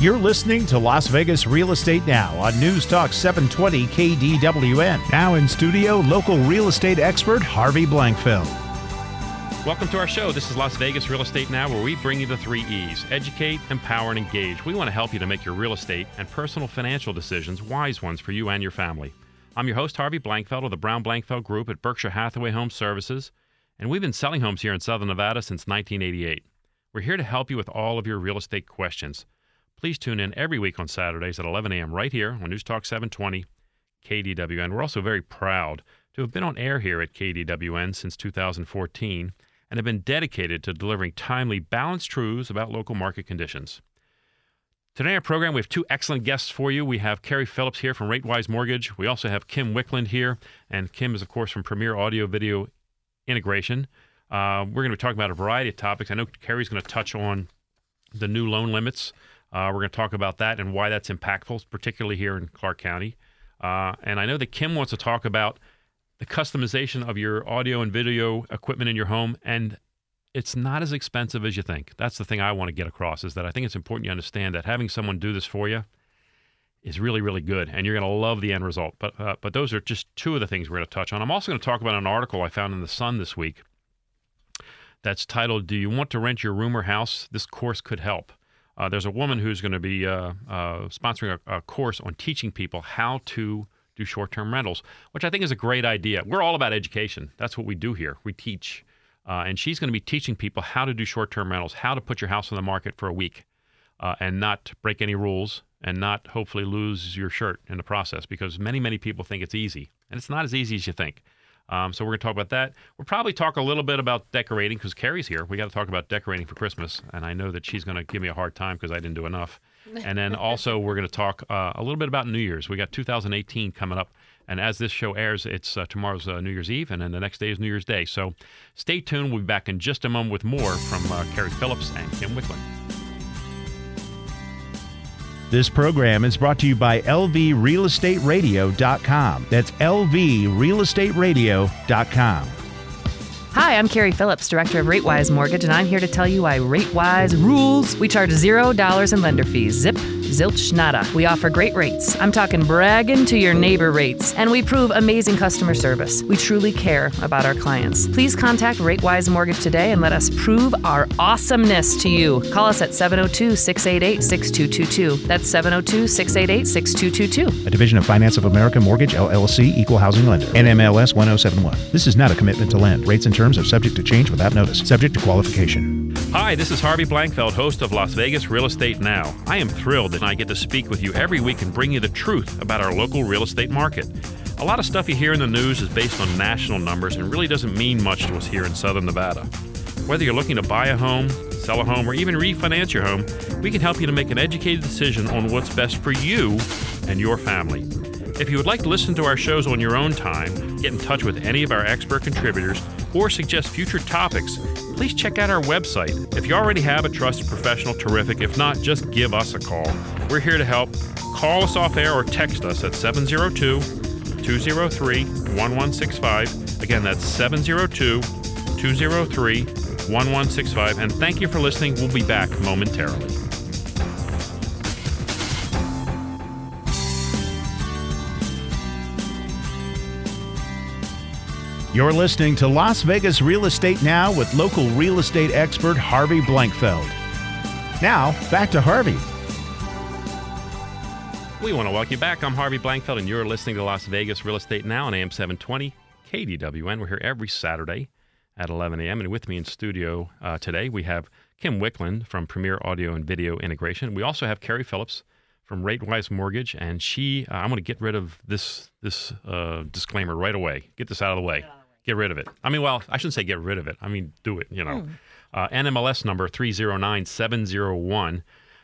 You're listening to Las Vegas Real Estate Now on News Talk 720 KDWN. Now in studio, local real estate expert Harvey Blankfeld. Welcome to our show. This is Las Vegas Real Estate Now, where we bring you the three E's educate, empower, and engage. We want to help you to make your real estate and personal financial decisions wise ones for you and your family. I'm your host, Harvey Blankfeld of the Brown Blankfeld Group at Berkshire Hathaway Home Services, and we've been selling homes here in Southern Nevada since 1988. We're here to help you with all of your real estate questions. Please tune in every week on Saturdays at 11 a.m. right here on News Talk 720 KDWN. We're also very proud to have been on air here at KDWN since 2014 and have been dedicated to delivering timely, balanced truths about local market conditions. Today, our program, we have two excellent guests for you. We have Carrie Phillips here from RateWise Mortgage. We also have Kim Wickland here, and Kim is, of course, from Premier Audio Video Integration. Uh, we're going to be talking about a variety of topics. I know Carrie's going to touch on the new loan limits. Uh, we're going to talk about that and why that's impactful, particularly here in Clark County. Uh, and I know that Kim wants to talk about the customization of your audio and video equipment in your home and it's not as expensive as you think. That's the thing i want to get across is that i think it's important you understand that having someone do this for you is really really good and you're going to love the end result. But uh, but those are just two of the things we're going to touch on. I'm also going to talk about an article i found in the sun this week that's titled do you want to rent your room or house? This course could help uh, there's a woman who's going to be uh, uh sponsoring a, a course on teaching people how to do short term rentals, which I think is a great idea. We're all about education. That's what we do here. We teach. Uh, and she's going to be teaching people how to do short term rentals, how to put your house on the market for a week uh, and not break any rules and not hopefully lose your shirt in the process because many, many people think it's easy. And it's not as easy as you think. Um, so we're going to talk about that. We'll probably talk a little bit about decorating because Carrie's here. We got to talk about decorating for Christmas, and I know that she's going to give me a hard time because I didn't do enough. And then also we're going to talk uh, a little bit about New Year's. We got 2018 coming up, and as this show airs, it's uh, tomorrow's uh, New Year's Eve, and then the next day is New Year's Day. So stay tuned. We'll be back in just a moment with more from uh, Carrie Phillips and Kim Wickland. This program is brought to you by LVRealEstateRadio.com. That's LVRealEstateRadio.com. Hi, I'm Carrie Phillips, Director of RateWise Mortgage, and I'm here to tell you why RateWise rules. We charge $0 in lender fees. Zip, zilch, nada. We offer great rates. I'm talking bragging to your neighbor rates. And we prove amazing customer service. We truly care about our clients. Please contact RateWise Mortgage today and let us prove our awesomeness to you. Call us at 702 688 6222. That's 702 688 6222. A division of Finance of America Mortgage, LLC, Equal Housing Lender. NMLS 1071. This is not a commitment to lend. Rates and terms are subject to change without notice, subject to qualification. Hi, this is Harvey Blankfeld, host of Las Vegas Real Estate Now. I am thrilled that I get to speak with you every week and bring you the truth about our local real estate market. A lot of stuff you hear in the news is based on national numbers and really doesn't mean much to us here in Southern Nevada. Whether you're looking to buy a home, sell a home, or even refinance your home, we can help you to make an educated decision on what's best for you and your family. If you would like to listen to our shows on your own time, get in touch with any of our expert contributors, or suggest future topics, please check out our website. If you already have a trusted professional, terrific. If not, just give us a call. We're here to help. Call us off air or text us at 702 203 1165. Again, that's 702 203 1165. And thank you for listening. We'll be back momentarily. You're listening to Las Vegas Real Estate Now with local real estate expert Harvey Blankfeld. Now, back to Harvey. We want to welcome you back. I'm Harvey Blankfeld, and you're listening to Las Vegas Real Estate Now on AM 720 KDWN. We're here every Saturday at 11 a.m. And with me in studio uh, today, we have Kim Wickland from Premier Audio and Video Integration. We also have Carrie Phillips from RateWise Mortgage, and she. Uh, I'm going to get rid of this this uh, disclaimer right away. Get this out of the way. Get rid of it. I mean, well, I shouldn't say get rid of it. I mean, do it. You know, uh, NMLS number three zero nine seven zero one.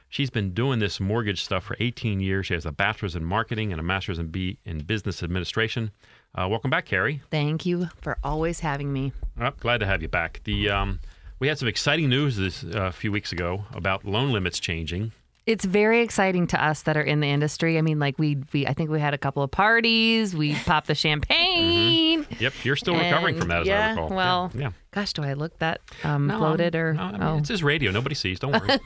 She's been doing this mortgage stuff for 18 years. She has a bachelor's in marketing and a master's in B in business administration. Uh, welcome back, Carrie. Thank you for always having me. Oh, glad to have you back. The um, we had some exciting news this uh, a few weeks ago about loan limits changing, It's very exciting to us that are in the industry. I mean, like we, we I think we had a couple of parties. We popped the champagne. Yep, you're still recovering from that, as yeah, I recall. Well, yeah. gosh, do I look that um, No, bloated or? no, I mean, oh. it's his radio. Nobody sees. Don't worry.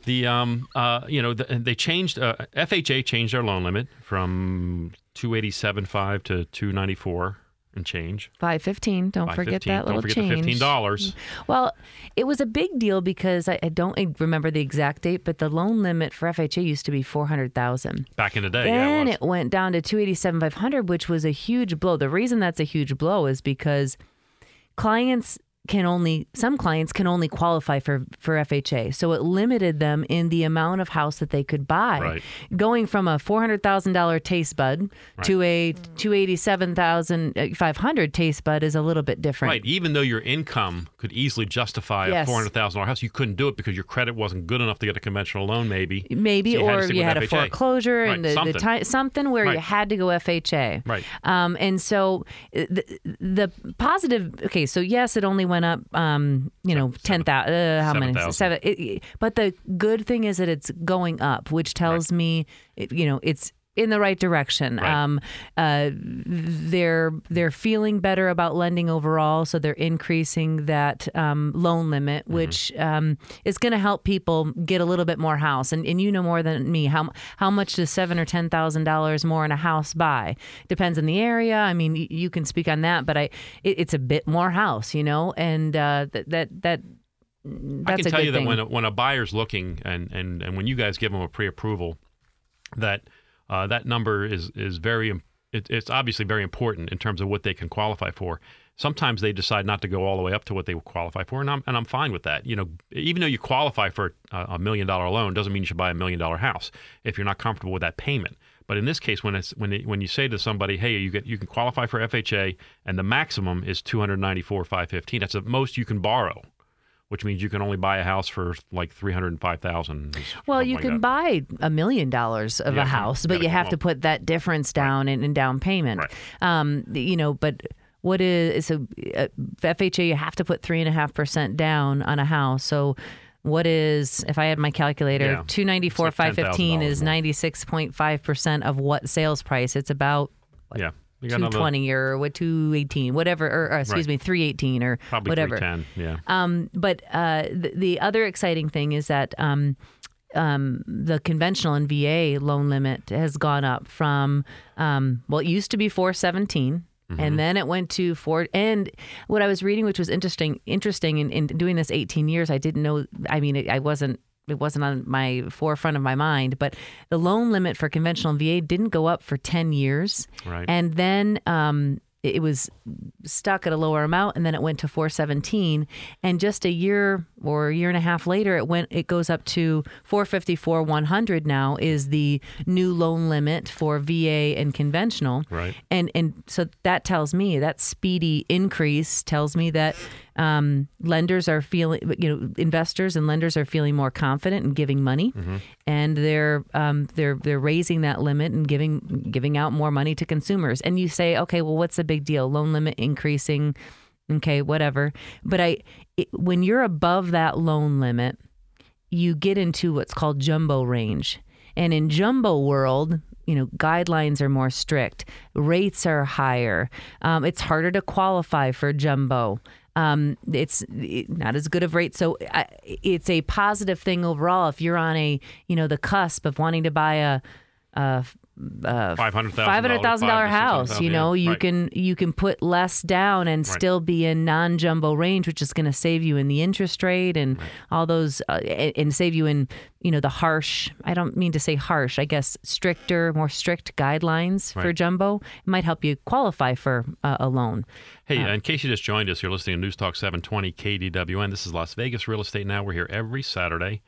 the um uh you know the, they changed uh, FHA changed their loan limit from two eighty seven five to two ninety four and change. Five fifteen. Don't forget 515. that little Don't forget change. the fifteen dollars. Mm-hmm. Well, it was a big deal because I, I don't remember the exact date, but the loan limit for FHA used to be four hundred thousand. Back in the day, yeah, Then it it, was. went down to two eighty seven five hundred, which was a huge blow. The reason that's a huge blow is because clients can only some clients can only qualify for for FHA. So it limited them in the amount of house that they could buy. Right. Going from a four hundred thousand dollar taste bud to a two eighty seven thousand five hundred taste bud is a little bit different. Right, even though your income could easily justify Yes. a four hundred thousand dollar house, you couldn't do it because your credit wasn't good enough to get a conventional loan. Maybe, Maybe, So you or stick you had a foreclosure Right, and the, something. the time, something where you had to go FHA. Right. Um, and so uh, the, the positive, okay, so yes, it only went up, um, you know, 10,000, uh, how many? 7,000. Seven. It, it- but the good thing is that it's going up, which tells me, it, you know, it's in the right direction. Right. Um, uh, they're they're feeling better about lending overall, so they're increasing that um, loan limit, Mm-hmm. which um, is going to help people get a little bit more house. And, and you know more than me how how much does seven or ten thousand dollars more in a house buy? Depends on the area. I mean, y- you can speak on that, but I it, it's a bit more house, you know, and uh, that that that. That's I can tell you that thing. when a, when a buyer's looking and, and, and when you guys give them a pre-approval, that uh, that number is is very it, it's obviously very important in terms of what they can qualify for. Sometimes they decide not to go all the way up to what they qualify for, and I'm and I'm fine with that. You know, even though you qualify for a, million dollar loan, doesn't mean you should buy a million dollar house if you're not comfortable with that payment. But in this case, when it's when it, when you say to somebody, "Hey, you get you can qualify for FHA, and the maximum is two hundred ninety four five fifteen. That's the most you can borrow." Which means you can only buy a house for like three hundred and five thousand. Well, you can buy a million dollars of Yeah, a house, you but you have to put that difference down in, in down payment. Right. Um, you know, but what is so uh, FHA? You have to put three and a half percent down on a house. So. What is if I had my calculator? Yeah. two ninety four like five fifteen is ninety six point five percent of what sales price? It's about Yeah, you got two another or what two eighteen, whatever, or, or excuse Right. me, three eighteen or probably whatever. three ten. Yeah. Um, but uh, the, the other exciting thing is that um, um, the conventional and VA loan limit has gone up from um, well, it used to be four and then it went to four. And what I was reading, which was interesting, interesting in, in doing this 18 years, I didn't know. I mean, it, I wasn't. It wasn't on my forefront of my mind, but the loan limit for conventional VA didn't go up for 10 years. Right. And then um, it was stuck at a lower amount and then it went to 417 and just a year or a year and a half later it went it goes up to 454 100 now is the new loan limit for VA and conventional Right. and and so that tells me that speedy increase tells me that um, lenders are feeling you know investors and lenders are feeling more confident in giving money. And they're um, they're they're raising that limit and giving giving out more money to consumers. And you say okay well what's the big deal? Loan limit increasing. Okay whatever. But i it, when you're above that loan limit you get into what's called jumbo range. And in jumbo world, you know, guidelines are more strict, rates are higher. Um, it's harder to qualify for jumbo. Um, it's not as good of rate. so I, it's a positive thing overall. If you're on a, you know, the cusp of wanting to buy a, a Five hundred thousand. five hundred thousand dollar house. You know, you right. can you can put less down and still be in non jumbo range, which is going to save you in the interest rate and all those, uh, and and save you in you know the harsh. I don't mean to say harsh. I guess stricter, more strict guidelines for jumbo it might help you qualify for uh, a loan. Hey, in case you just joined us, you're listening to News Talk 720 KDWN. This is Las Vegas Real Estate Now. We're here every Saturday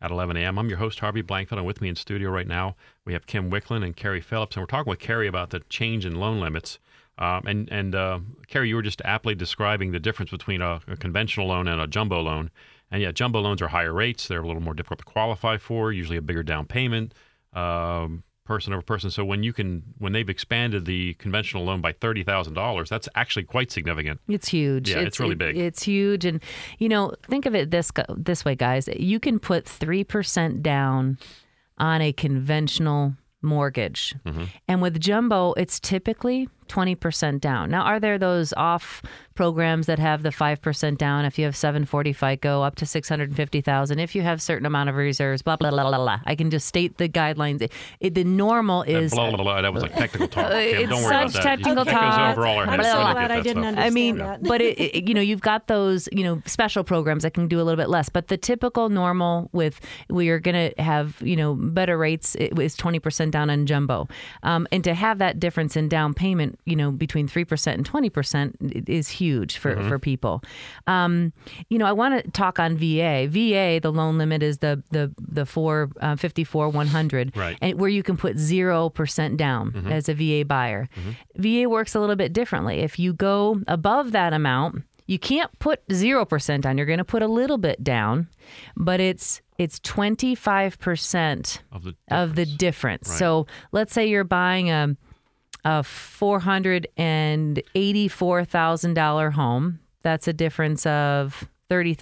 at 11 a.m. I'm your host, Harvey Blankfeld, and with me in studio right now, we have Kim Wicklund and Carrie Phillips, and we're talking with Carrie about the change in loan limits. Um, and and uh, Carrie, you were just aptly describing the difference between a, a conventional loan and a jumbo loan. And yeah, jumbo loans are higher rates. They're a little more difficult to qualify for, usually a bigger down payment. Um, person over person. So when you can, when they've expanded the conventional loan by thirty thousand dollars, that's actually quite significant. It's huge. Yeah, it's really big. It's huge, and you know, think of it this this way, guys. You can put three percent down on a conventional mortgage, Mm-hmm. and with jumbo, it's typically twenty percent down. Now, are there those off programs that have the 5% down if you have 740 FICO up to 650,000 if you have certain amount of reserves blah blah blah blah blah. I can just state the guidelines. It, it- the normal That is blah, blah, blah, that was like technical talk. Kim, it's don't worry about such that. technical that talk. goes over all our I'm so glad I didn't stuff. understand I mean, that. but it, it- you know, you've got those, you know, special programs that can do a little bit less. But the typical normal with we are going to have, you know, better rates is twenty percent down on jumbo, um, and to have that difference in down payment, you know, between three percent and twenty percent is huge for Mm-hmm. for people. Um, you know, I want to talk on VA. VA, the loan limit is the the the four uh, fifty four one hundred, Right. and where you can put zero percent down Mm-hmm. as a VA buyer. VA works a little bit differently. If you go above that amount, you can't put zero percent down. You're going to put a little bit down, but it's it's twenty five percent Of the of the difference. difference. Right. So let's say you're buying a a four hundred and eighty four thousand dollar home. That's a difference of thirty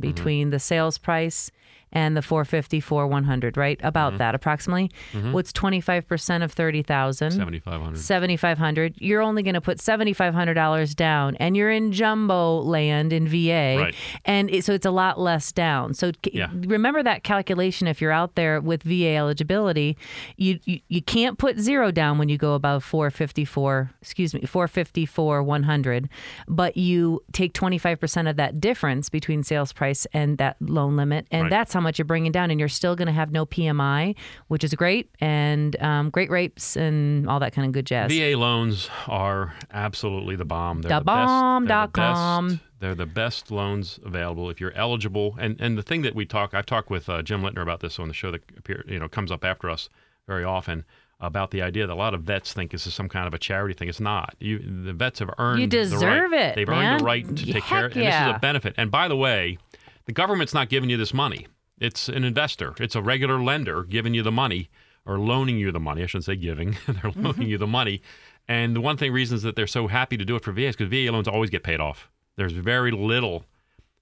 Mm-hmm. between the sales price and the 454 100 right about Mm-hmm. that approximately what's 25% of 30000 seventy five hundred. 7500 you're only going to put $7500 down and you're in jumbo land in va Right. and it, so it's a lot less down so c- Yeah. remember that calculation if you're out there with va eligibility you, you you can't put zero down when you go above 454 excuse me 454 100 but you take 25% of that difference between sales price and that loan limit and Right. that's how much you're bringing down and you're still going to have no pmi which is great and um, great rates and all that kind of good jazz VA loans are absolutely the bomb. They're the best. bomb They're the best. They're the best loans available if you're eligible. And and the thing that we talk, I've talked with uh, Jim Littner about this on the show that appear, you know comes up after us very often about the idea that a lot of vets think this is some kind of a charity thing. It's not. You the vets have earned You the deserve right, it, They've earned the right to take care. Heck And this is a benefit. And by the way, the government's not giving you this money. It's an investor. It's a regular lender giving you the money or loaning you the money. I shouldn't say giving. They're loaning you the money. And the one thing reasons that they're so happy to do it for VA is because VA loans always get paid off. There's very little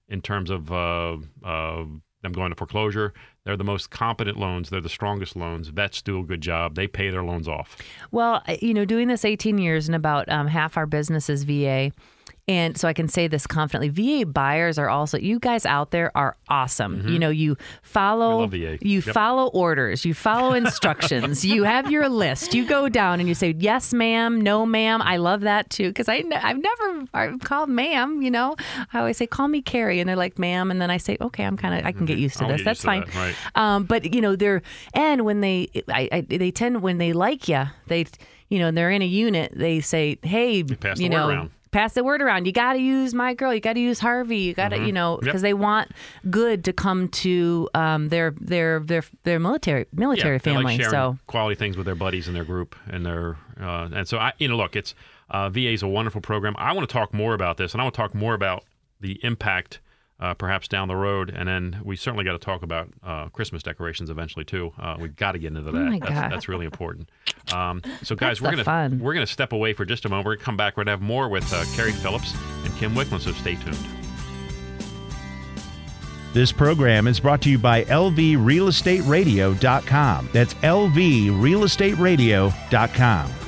in terms of uh, uh, them going to foreclosure. They're the most competent loans. They're the strongest loans. Vets do a good job. They pay their loans off. Well, you know, doing this 18 years and about um, half our business is VA. And so I can say this confidently. VA buyers are also you guys out there are awesome. You know, you follow Mm-hmm. We love VA. you Yep. follow orders, you follow instructions, you have your list. You go down and you say yes, ma'am, no, ma'am. I love that too because I I've never I've called ma'am. You know, I always say call me Carrie, and they're like ma'am, and then I say okay, I'm kind of I can get used to I'll this. That's to fine. that, right. Um, but you know, they're and when they, I, I, they tend when they like you, they, you know, they're in a unit. They say, hey, pass the you word know. around. Pass the word around. You got to use my girl. You got to use Harvey. You got to, you know, Mm-hmm. Yep. because they want good to come to um, their their their their military military yeah, family. like so quality things with their buddies and their group and their uh, and so I you know look it's uh, VA is a wonderful program. I want to talk more about this and I want to talk more about the impact uh, perhaps down the road and then we certainly got to talk about uh, Christmas decorations eventually too. Uh, we've got to get into that. Oh my that's, God. that's really important. Um, so guys, That's we're gonna fun. we're gonna step away for just a moment. We're gonna come back. We're gonna have more with uh, Carrie Phillips and Kim Wickman. So stay tuned. This program is brought to you by LVRealEstateRadio.com. That's LVRealEstateRadio.com.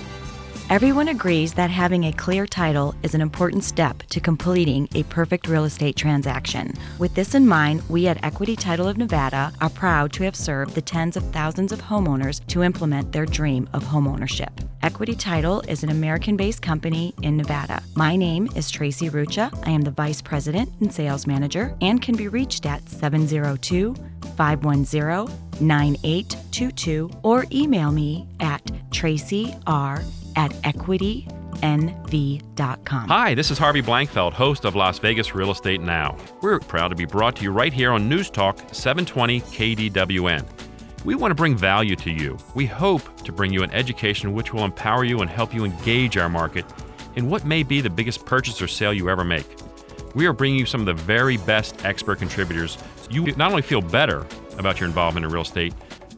Everyone agrees that having a clear title is an important step to completing a perfect real estate transaction. With this in mind, we at Equity Title of Nevada are proud to have served the tens of thousands of homeowners to implement their dream of homeownership. Equity Title is an American based company in Nevada. My name is Tracy Rucha. I am the Vice President and Sales Manager and can be reached at 702 510 9822 or email me at tracyr at equitynv.com. Hi, this is Harvey Blankfeld, host of Las Vegas Real Estate Now. We're proud to be brought to you right here on News Talk 720 KDWN. We want to bring value to you. We hope to bring you an education which will empower you and help you engage our market in what may be the biggest purchase or sale you ever make. We are bringing you some of the very best expert contributors so you not only feel better about your involvement in real estate,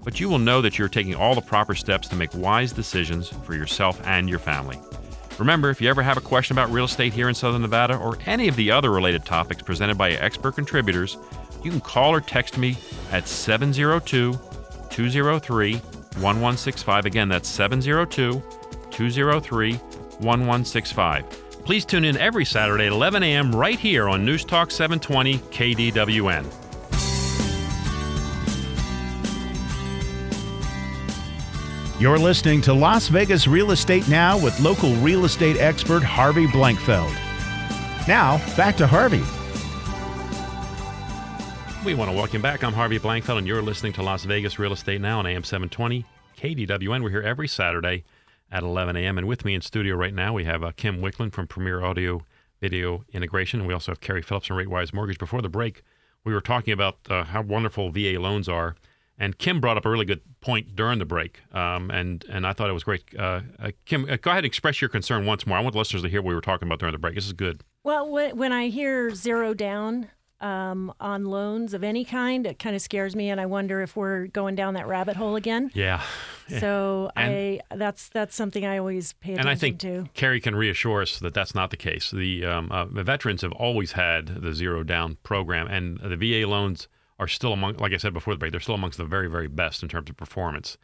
but you will know that you're taking all the proper steps to make wise decisions for yourself and your family. Remember, if you ever have a question about real estate here in Southern Nevada or any of the other related topics presented by expert contributors, you can call or text me at 702 203 1165. Again, that's 702 203 1165. Please tune in every Saturday at 11 a.m. right here on News Talk 720 KDWN. You're listening to Las Vegas Real Estate Now with local real estate expert Harvey Blankfeld. Now, back to Harvey. We want to welcome back. I'm Harvey Blankfeld, and you're listening to Las Vegas Real Estate Now on AM 720 KDWN. We're here every Saturday at 11 a.m. And with me in studio right now, we have uh, Kim Wickland from Premier Audio Video Integration. And we also have Carrie Phillips from RateWise Mortgage. Before the break, we were talking about uh, how wonderful VA loans are and Kim brought up a really good point during the break, um, and and I thought it was great. Uh, uh, Kim, uh, go ahead and express your concern once more. I want the listeners to hear what we were talking about during the break. This is good. Well, when I hear zero down um, on loans of any kind, it kind of scares me, and I wonder if we're going down that rabbit hole again. Yeah. So and, I that's that's something I always pay attention to. And I think to. Carrie can reassure us that that's not the case. The, um, uh, the veterans have always had the zero down program, and the VA loans are still among, like I said before the break, they're still amongst the very, very best in terms of performance.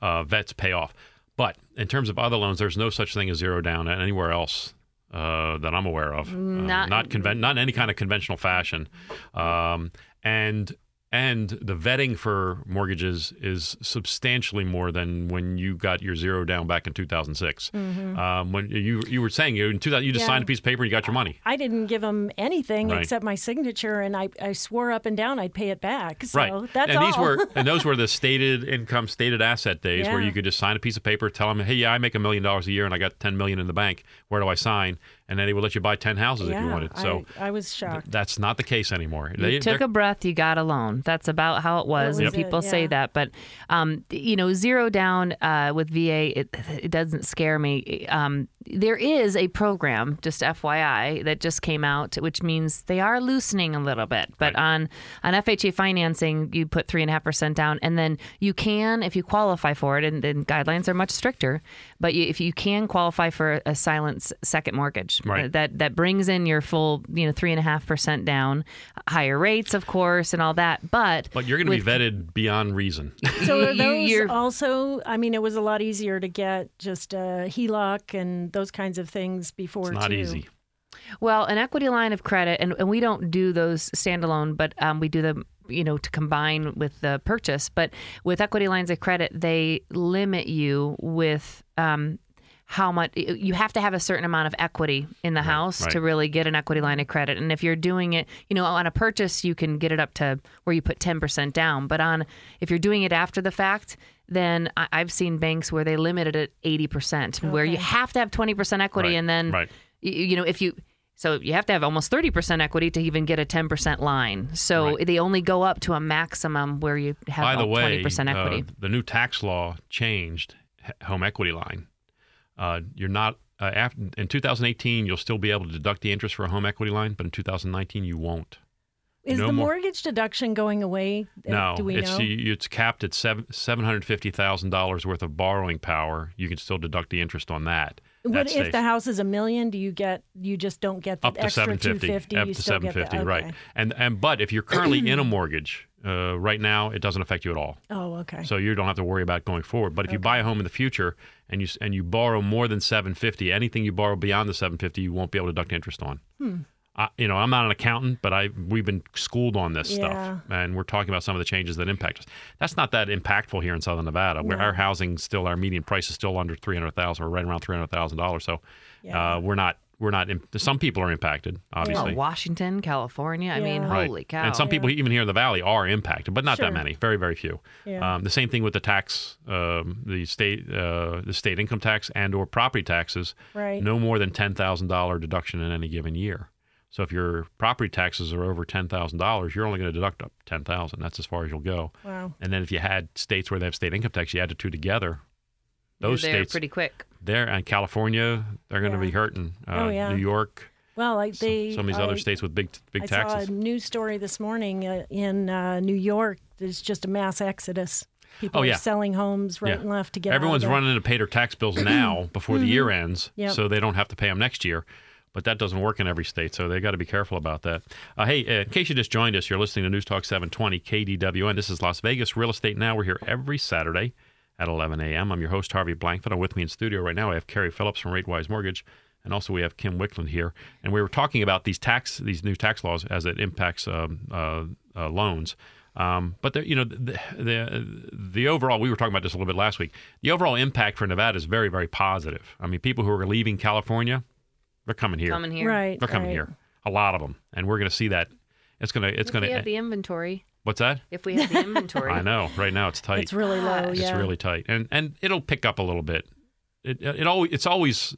Uh, vets pay off. But in terms of other loans, there's no such thing as zero down anywhere else uh, that I'm aware of. Not, uh, not, conven- not in any kind of conventional fashion. Um, and and the vetting for mortgages is substantially more than when you got your zero down back in 2006. Mm-hmm. Um, when you you were saying you in 2000 you just yeah. signed a piece of paper and you got your money. I didn't give them anything right. except my signature, and I, I swore up and down I'd pay it back. So right. that's and all. these were and those were the stated income, stated asset days yeah. where you could just sign a piece of paper, tell them, hey, yeah, I make a million dollars a year and I got 10 million in the bank. Where do I sign? And then they would let you buy 10 houses yeah, if you wanted. So I, I was shocked. Th- that's not the case anymore. You they, took a breath, you got a loan. That's about how it was, and people yeah. say that. But, um, you know, zero down uh, with VA, it, it doesn't scare me. Um, there is a program, just FYI, that just came out, which means they are loosening a little bit. But right. on on FHA financing, you put three and a half percent down, and then you can, if you qualify for it, and then guidelines are much stricter. But you, if you can qualify for a silent second mortgage, right. uh, that that brings in your full, you know, three and a half percent down, higher rates, of course, and all that. But but you're going to be vetted beyond reason. So are those also? I mean, it was a lot easier to get just a HELOC and those kinds of things before. It's not too. easy. Well, an equity line of credit, and, and we don't do those standalone, but um, we do them, you know, to combine with the purchase. But with equity lines of credit, they limit you with um, how much you have to have a certain amount of equity in the right, house right. to really get an equity line of credit. And if you're doing it, you know, on a purchase, you can get it up to where you put 10% down. But on if you're doing it after the fact, then I've seen banks where they limit it at 80%, okay. where you have to have 20% equity. Right, and then, you, you, know, if you, so you have to have almost 30% equity to even get a 10% line. So right. they only go up to a maximum where you have By the way, 20% equity. Uh, the new tax law changed home equity line. Uh, you're not, uh, after, in 2018, you'll still be able to deduct the interest for a home equity line, but in 2019, you won't. Is no the more. mortgage deduction going away? Uh, no, Do we it's it's capped at seven seven hundred fifty thousand dollars worth of borrowing power. You can still deduct the interest on that. What if the house is a million? Do you get you just don't get the up to extra 750 up you to 750 get the, right and and but if you're currently in a mortgage uh, right now it doesn't affect you at all Oh, okay. so you don't have to worry about going forward but if you buy a home in the future and you and you borrow more than 750 anything you borrow beyond the 750 you won't be able to deduct interest on Hmm. I, you know, I'm not an accountant, but I we've been schooled on this Yeah. stuff, and we're talking about some of the changes that impact us. That's not that impactful here in Southern Nevada, where No. our housing still, our median price is still under three hundred thousand, or right around three hundred thousand dollars. So, Yeah. uh, we're not we're not. Some people are impacted, obviously. Oh, Washington, California. I mean, Right. holy cow. And some people, even here in the valley, are impacted, but not Sure. that many. Very, very few. Yeah. Um, the same thing with the tax, um, the state, uh, the state income tax and or property taxes. Right. No more than ten thousand dollar deduction in any given year. So if your property taxes are over ten thousand dollars, you're only going to deduct up ten thousand. That's as far as you'll go. Wow. And then if you had states where they have state income tax, you add the two together. Those You're states, pretty quick. there and California, they're going to Yeah. be hurting. Uh, Oh, yeah. New York, Well, like some, they some of these I- other states with big big I taxes. I saw a news story this morning uh, in uh, New York. There's just a mass exodus. People Oh, yeah. are selling homes right Yeah. and left to get out of Everyone's there. running to pay their tax bills now before the year ends, Yep. so they don't have to pay them next year. But that doesn't work in every state, so they got to be careful about that. Uh, hey, uh, in case you just joined us, you're listening to News Talk 720 KDWN. This is Las Vegas Real Estate Now. We're here every Saturday at 11 a.m. I'm your host, Harvey Blankfeld. I'm with me in studio right now. I have Carrie Phillips from RateWise Mortgage, and also we have Kim Wickland here. And we were talking about these tax, these new tax laws as it impacts um, uh, uh, loans. Um, but the, you know the, the the overall we were talking about this a little bit last week. The overall impact for Nevada is very very positive. I mean, people who are leaving California, they're coming here. Coming here. Right. They're coming right. here. A lot of them, and we're going to see that. It's going to. It's If going we to. have the inventory. What's that? If we have the inventory. I know. Right now, it's tight. It's really low. Gosh. Yeah. It's really tight, and and it'll pick up a little bit. It uh, it always it's always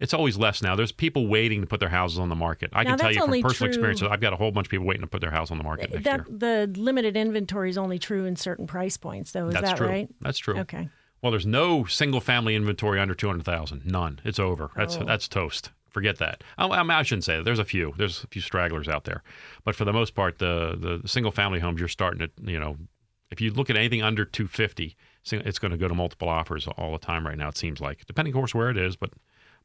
it's always less now. There's people waiting to put their houses on the market. I Now, can tell you from personal true- experience. I've got a whole bunch of people waiting to put their house on the market next that year. the limited inventory is only true in certain price points, though. Is That's that true. right? That's true. Okay. Well, there's no single family inventory under 200,000. None. It's over. That's Oh. that's toast. Forget that. I, I shouldn't say that. There's a few. There's a few stragglers out there, but for the most part, the the single family homes you're starting to you know, if you look at anything under 250, it's going to go to multiple offers all the time right now. It seems like, depending of course where it is, but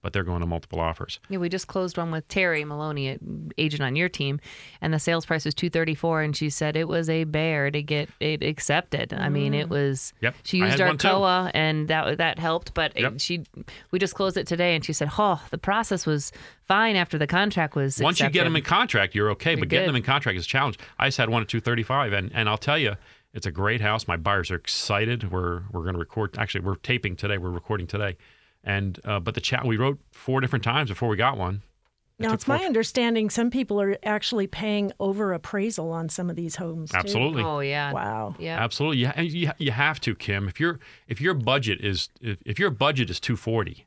but they're going to multiple offers. Yeah, we just closed one with Terry Maloney, uh, agent on your team, and the sales price was two thirty four, and she said it was a bear to get it accepted. I mean, it mm. was. Yep. She used our. COA, and that that helped. But it- she, we just closed it today, and she said, "Oh, the process was fine after the contract was." Once you get them in contract, you're okay. You're but getting them in contract is a challenge. I just had one at 235, and and I'll tell you, it's a great house. My buyers are excited. We're we're going to record. Actually, we're taping today. We're recording today, and uh, but the chat we wrote four different times before we got one. It Now, it's my four- understanding some people are actually paying over appraisal on some of these homes. too. Absolutely. Oh yeah. Wow. Yeah. Absolutely, you, and you you have to, Kim. If your if your budget is if, if your budget is two forty,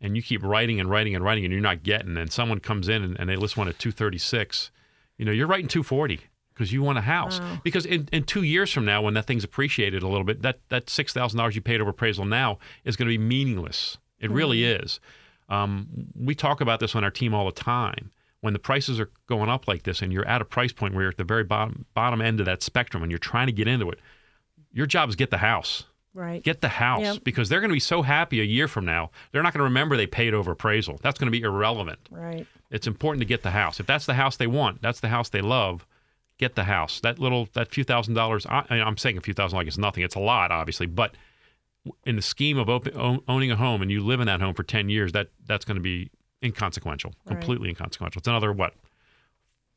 and you keep writing and writing and writing, and you're not getting, and someone comes in and, and they list one at two thirty six, you know you're writing two forty because you want a house. Because in, in two years from now, when that thing's appreciated a little bit, that that six thousand dollars you paid over appraisal now is going to be meaningless. It really is. Um, we talk about this on our team all the time. When the prices are going up like this, and you're at a price point where you're at the very bottom bottom end of that spectrum, and you're trying to get into it, your job is get the house. Right. Get the house Yep. because they're going to be so happy a year from now. They're not going to remember they paid over appraisal. That's going to be irrelevant. right. It's important to get the house. If that's the house they want, that's the house they love. Get the house. That little, that few thousand dollars. I, I'm saying a few thousand like it's nothing. It's a lot, obviously, but in the scheme of open, owning a home and you live in that home for 10 years, that that's going to be inconsequential, Right. completely inconsequential. It's another what,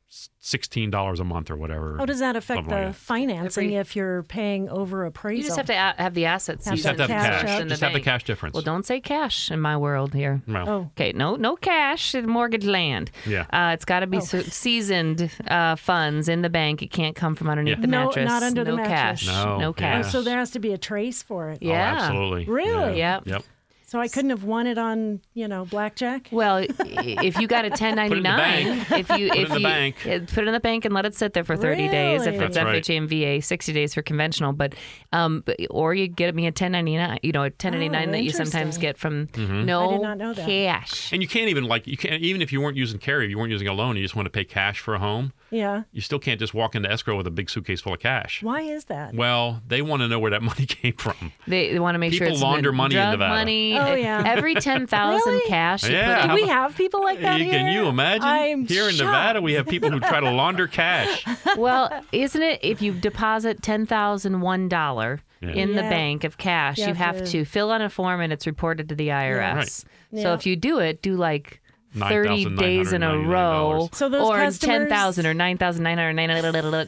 sixteen dollars a month or whatever. How does that affect something like the financing Every- if you're paying over appraisal? You just have to a- have the assets. Have You just have to have Cash cash. out. Just the have the cash difference. Well, don't say cash in my world here. Well, Oh, Okay, no, no cash in mortgage land. Yeah. uh, it's got to Oh. be seasoned uh, funds in the bank. It can't come from underneath Yeah. the mattress. No, not under the mattress. cash. No, no yeah. cash. Oh, so there has to be a trace for it. Oh, yeah, absolutely. Really? Yeah. Yep. Yep. So I couldn't have won it on, you know, blackjack. Well, if you got a 1099, if you Put it if in the you bank. put it in the bank and let it sit there for 30 days if Really? it's That's right. FHA and VA, 60 days for conventional, but um but, or you get me a 1099, you know, a 1099 Oh, that you sometimes get from Mm-hmm. no I did not know that. cash. And you can't even like you can't even if you weren't using Carrie, if you weren't using a loan, you just want to pay cash for a home. Yeah. You still can't just walk into escrow with a big suitcase full of cash. Why is that? Well, they want to know where that money came from. They, they want to make sure People launder n- money in drug Nevada. money. Oh, yeah. Every 10,000 Really? cash Yeah. Do we have people like that You- here? Can you imagine? I'm Here in. Nevada, we have people who try to launder cash. Well, isn't it if you deposit ten thousand one dollar Yeah. in the bank of cash, You you have have to- to fill out a form and it's reported to the IRS. Right. So if you do it, do like thirty days in a row, So those or customers- ten thousand or nine thousand nine hundred ninety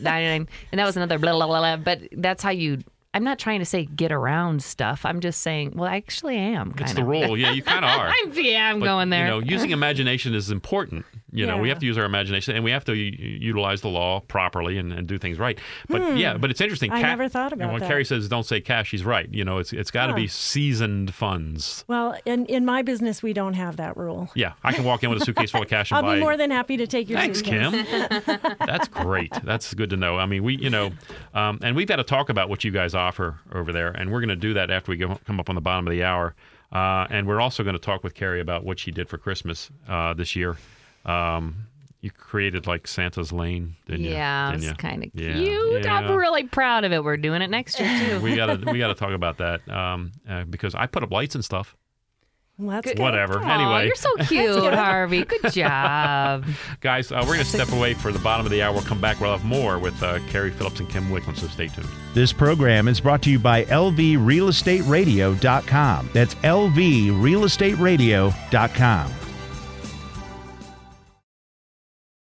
nine, and that was another blah blah blah. blah. But that's how you. I'm not trying to say get around stuff. I'm just saying. Well, I actually am. Kind It's the rule. Yeah, you kind of are. I'm, yeah, I'm But, going there. You know, using imagination is important. You know, we have to use our imagination and we have to u- utilize the law properly and, and do things right. But yeah, but it's interesting. I never thought you know, when that. Carrie says don't say cash, she's right. You know, it's it's got to be seasoned funds. Well, in, in my business, we don't have that rule. Yeah, I can walk in with a suitcase full of cash and I'll buy. be more than happy to take your Thanks, suitcase. Kim. That's great. That's good to know. I mean, we, you know, um, and we've got to talk about what you guys offer over there, and we're going to do that after we go, come up on the bottom of the hour. Uh, and we're also going to talk with Carrie about what she did for Christmas uh, this year. Um, you created like Santa's Lane, didn't you? yeah, Didn't it's you? kind of Yeah, cute. yeah. I'm really proud of it. We're doing it next year too. we gotta we gotta talk about that um, uh, because I put up lights and stuff. Well, that's. Whatever. Aw, anyway, you're so cute, Harvey. Good job. guys, uh, we're gonna step away for the bottom of the hour. We'll come back. We'll have more with uh, Carrie Phillips and Kim Wicklund. So stay tuned. This program is brought to you by LVRealEstateRadio.com. That's LVRealEstateRadio.com.